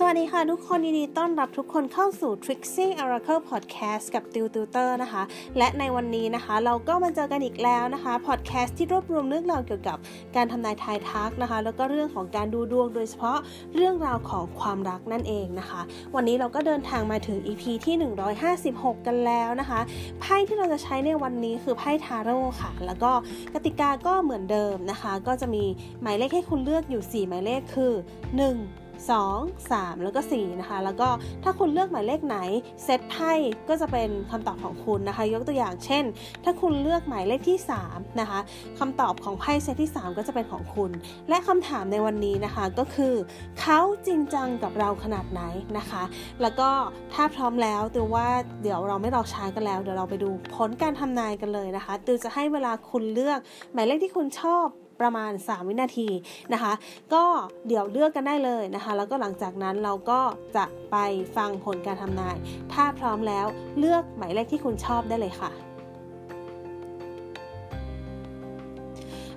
สวัสดีค่ะทุกคนยินดีต้อนรับทุกคนเข้าสู่ Trixie Oracle Podcast กับติวติวเตอร์นะคะ และในวันนี้นะคะ เราก็มาเจอกันอีกแล้วนะคะ Podcast ที่รวบรวมเรื่องราวเกี่ยวกับการทำนายทายทักนะคะ แล้วก็เรื่องของการดูดวงโดยเฉพาะเรื่องราวของความรักนั่นเองนะคะ วันนี้เราก็เดินทางมาถึง EP ที่ 156 กันแล้วนะคะไพ่ที่เราจะใช้ในวันนี้คือไพ่ทาโร่ค่ะ แล้วก็กติกาก็เหมือนเดิมนะคะ ก็จะมีหมายเลขให้คุณเลือกอยู่ 4 หมายเลขคือ 1 2 3 แล้วก็ 4 นะคะ แล้วก็ถ้าคุณเลือกหมายเลขไหนเซตไพ่ก็จะเป็นคำตอบของคุณนะคะ ยกตัวอย่างเช่น ถ้าคุณเลือกหมายเลขที่ 3 นะคะคำตอบของไพ่เซตที่ 3 ก็จะเป็นของคุณ และคำถามในวันนี้นะคะก็คือเขาจริงจังกับเราขนาดไหนนะคะ แล้วก็ถ้าพร้อมแล้วตือว่าเดี๋ยวเราไม่รอช้ากันแล้ว เดี๋ยวเราไปดูผลการทำนายกันเลยนะคะตือจะให้เวลาคุณเลือกหมายเลขที่คุณชอบ ประมาณ 3 วินาทีนะคะ ก็เดี๋ยวเลือกกันได้เลยนะคะ แล้วก็หลังจากนั้นเราก็จะไปฟังผลการทำนาย ถ้าพร้อมแล้วเลือกหมายเลขที่คุณชอบได้เลยค่ะ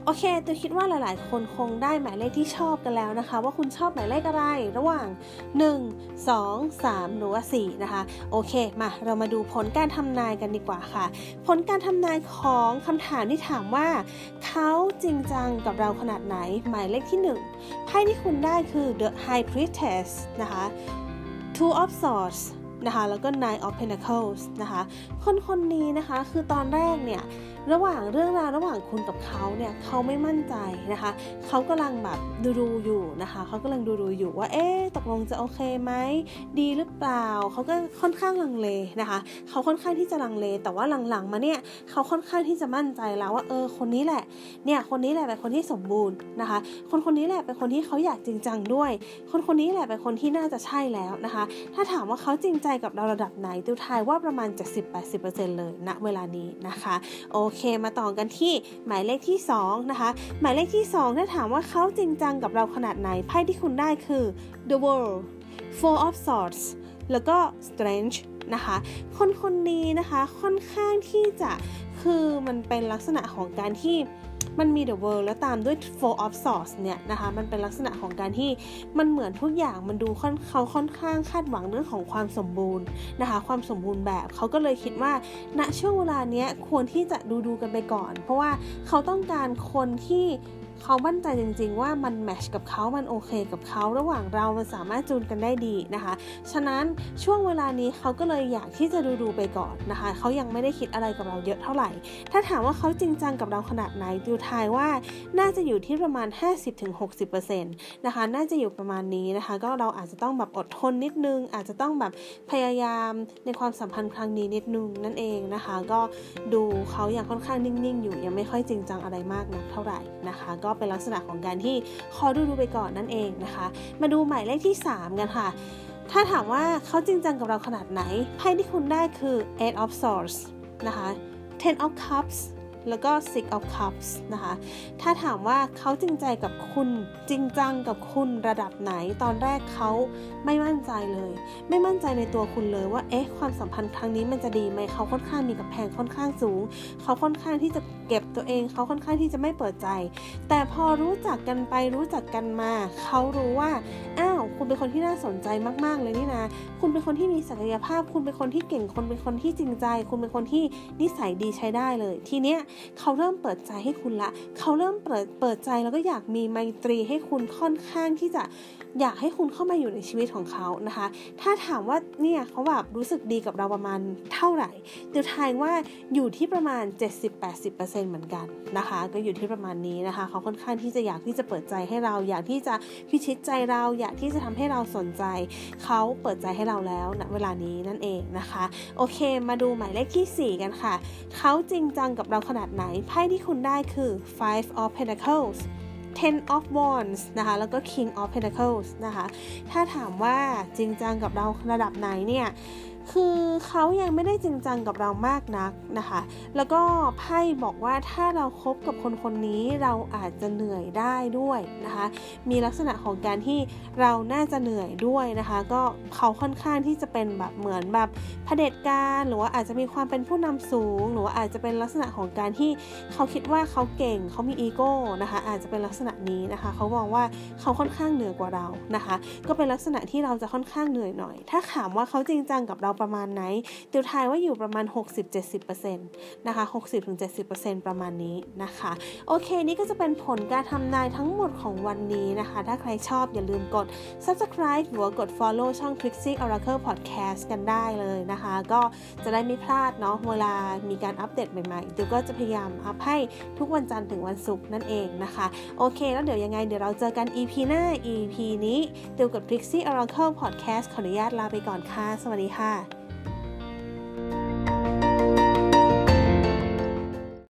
โอเคตัวคิดว่าหลาย ๆ คนคงได้หมายเลขที่ชอบกันแล้วนะคะ ว่าคุณชอบหมายเลขอะไรระหว่าง 1 2 3 หรือว่า4นะคะ โอเค มาเรามาดูผลการทำนายกันดีกว่าค่ะ ผลการทำนายของคำถามที่ถามว่า เขาจริงจังกับเราขนาดไหนหมายเลขที่1ไพ่ที่คุณได้คือ the high priestess นะคะ two of swords นะคะแล้วก็ nine of pentacles นะคะคนคนนี้นะคะคือตอนแรกเนี่ยระหว่างเรื่องราวระหว่างคุณกับเขาเนี่ยเขาไม่มั่นใจนะคะเขากำลังแบบดูดูอยู่นะคะเขากำลังดูดูอยู่ว่าเอ๊ะ กลงจะโอเคไหมดีหรือเปล่า เขาก็ค่อนข้างลังเลนะคะ เขาค่อนข้างที่จะลังเล แต่ว่าหลังๆมาเนี่ยเขาค่อนข้างที่จะมั่นใจแล้วว่าเออคนนี้แหละเนี่ยคนนี้แหละเป็นคนที่สมบูรณ์นะคะ คนคนนี้แหละเป็นคนที่เขาอยากจริงจังด้วย คนคนนี้แหละเป็นคนที่น่าจะใช่แล้วนะคะ ถ้าถามว่าเขาจริงใจกับเราระดับไหนติวทายว่าประมาณ 70-80%เลยณนะเวลานี้นะคะ โอเคมาต่อกันที่หมายเลขที่ 2 นะคะ หมายเลขที่ 2 ถ้าถามว่าเขาจริงจังกับเราขนาดไหนไพ่ที่คุณได้คือ the world four of swords แล้วก็ strange นะคะ คนคนนี้นะคะค่อนข้างที่จะคือมันเป็นลักษณะของการที่มันมี the world แล้วตามด้วย four of swords เนี่ยนะคะ มันเป็นลักษณะของการที่มันเหมือนทุกอย่างมันดูค่อนเขาค่อนข้างคาดหวังเรื่องของความสมบูรณ์นะคะ ความสมบูรณ์แบบเขาก็เลยคิดว่าณช่วงเวลาเนี้ยควรที่จะดูดูกันไปก่อน เพราะว่าเขาต้องการคนที่ เขามั่นใจจริง ๆ ว่ามันแมชกับเขามันโอเคกับเขาระหว่างเรามันสามารถจูนกันได้ดีนะคะ ฉะนั้นช่วงเวลานี้เขาก็เลยอยากที่จะดูดูไปก่อนนะคะ เขายังไม่ได้คิดอะไรกับเราเยอะเท่าไหร่ ถ้าถามว่าเขาจริงจังกับเราขนาดไหนดูทายว่าน่าจะอยู่ที่ประมาณ 50-60%นะคะ น่าจะอยู่ประมาณนี้นะคะ ก็เราอาจจะต้องแบบอดทนนิดนึง อาจจะต้องแบบพยายามในความสัมพันธ์ครั้งนี้นิดนึงนั่นเองนะคะ ก็ดูเขาอย่างค่อนข้างนิ่งๆ อยู่ยังไม่ค่อยจริงจังอะไรมากนักเท่าไหร่นะคะก็เป็นลักษณะของการที่คอดูดูไปก่อนนั่นเองนะคะ มาดูหมายเลขที่ 3 กันค่ะ ถ้าถามว่าเขาจริงจังกับเราขนาดไหนไพ่ที่คุณได้คือ eight of swords นะคะ ten of cups แล้วก็ six of cups นะคะ ถ้าถามว่าเขาจริงใจกับคุณจริงจังกับคุณระดับไหน ตอนแรกเขาไม่มั่นใจเลย ไม่มั่นใจในตัวคุณเลยว่าเอ๊ะความสัมพันธ์ครั้งนี้มันจะดีไหมเขาค่อนข้างมีกับแพงค่อนข้างสูง เขาค่อนข้างที่จะเก็บตัวเองเขาค่อนข้างที่จะไม่เปิดใจ แต่พอรู้จักกันไปรู้จักกันมา เขารู้ว่าอ้า คุณเป็นคนที่น่าสนใจมาก ๆ เลยนี่นะ คุณเป็นคนที่มีศักยภาพ คุณเป็นคนที่เก่ง คนเป็นคนที่จริงใจ คุณเป็นคนที่นิสัยดีใช้ได้เลย ทีเนี้ยเขาเริ่มเปิดใจให้คุณละ เขาเริ่มเปิดเปิดใจแล้วก็อยากมีไมตรีให้คุณค่อนข้างที่จะอยากให้คุณเข้ามาอยู่ในชีวิตของเขานะคะ ถ้าถามว่าเนี่ยเขาแบบรู้สึกดีกับเราประมาณเท่าไหร่เดี๋ยวทายว่าอยู่ที่ประมาณ 70-80%เหมือนกันนะคะ ก็อยู่ที่ประมาณนี้นะคะ เขาค่อนข้างที่จะอยากที่จะเปิดใจให้เรา อยากที่จะพิชิตใจเรา อยากที่จะทำให้เราสนใจ เขาเปิดใจให้เราแล้วณนะเวลานี้นั่นเองนะคะ โอเค มาดูหมายเลขที่ 4 กันค่ะ เขาจริงจังกับเราขนาดไหนไพ่ที่คุณได้คือ five of pentacles ten of wands นะคะ แล้วก็ king of pentacles นะคะ ถ้าถามว่าจริงจังกับเราระดับไหนเนี่ย คือเขายังไม่ได้จริงจังกับเรามากนักนะคะ แล้วก็ไพ่บอกว่าถ้าเราครบกับคนคนนี้เราอาจจะเหนื่อยได้ด้วยนะคะ มีลักษณะของการที่เราน่าจะเหนื่อยด้วยนะคะ ก็เขาค่อนข้างที่จะเป็นแบบเหมือนแบบเผด็จการหรือว่าอาจจะมีความเป็นผู้นำสูง หรือว่าอาจจะเป็นลักษณะของการที่เขาคิดว่าเขาเก่งเขามีอีโก้นะคะ อาจจะเป็นลักษณะนี้นะคะ เขามองว่าเขาค่อนข้างเหนือกว่าเรานะคะ ก็เป็นลักษณะที่เราจะค่อนข้างเหนื่อยหน่อย ถ้าถามว่าเขาจริงจังกับเราประมาณไหนติวทายว่าอยู่ประมาณ 60-70%นะคะ60-70%ประมาณนี้นะคะ โอเคนี่ก็จะเป็นผลการทำนายทั้งหมดของวันนี้นะคะ ถ้าใครชอบอย่าลืมกด subscribe หรือว่ากด follow ช่อง Trixie Oracle Podcast กันได้เลยนะคะ ก็จะได้ไม่พลาดเนาะเวลามีการอัปเดตใหม่ๆติวก็จะพยายามอัพให้ทุกวันจันทร์ถึงวันศุกร์นั่นเองนะคะ โอเค แล้วเดี๋ยวยังไงเดี๋ยวเราเจอกัน EP หน้า EP นี้ติวกับ Trixie Oracle Podcast ขออนุญาตลาไปก่อนค่ะ สวัสดีค่ะ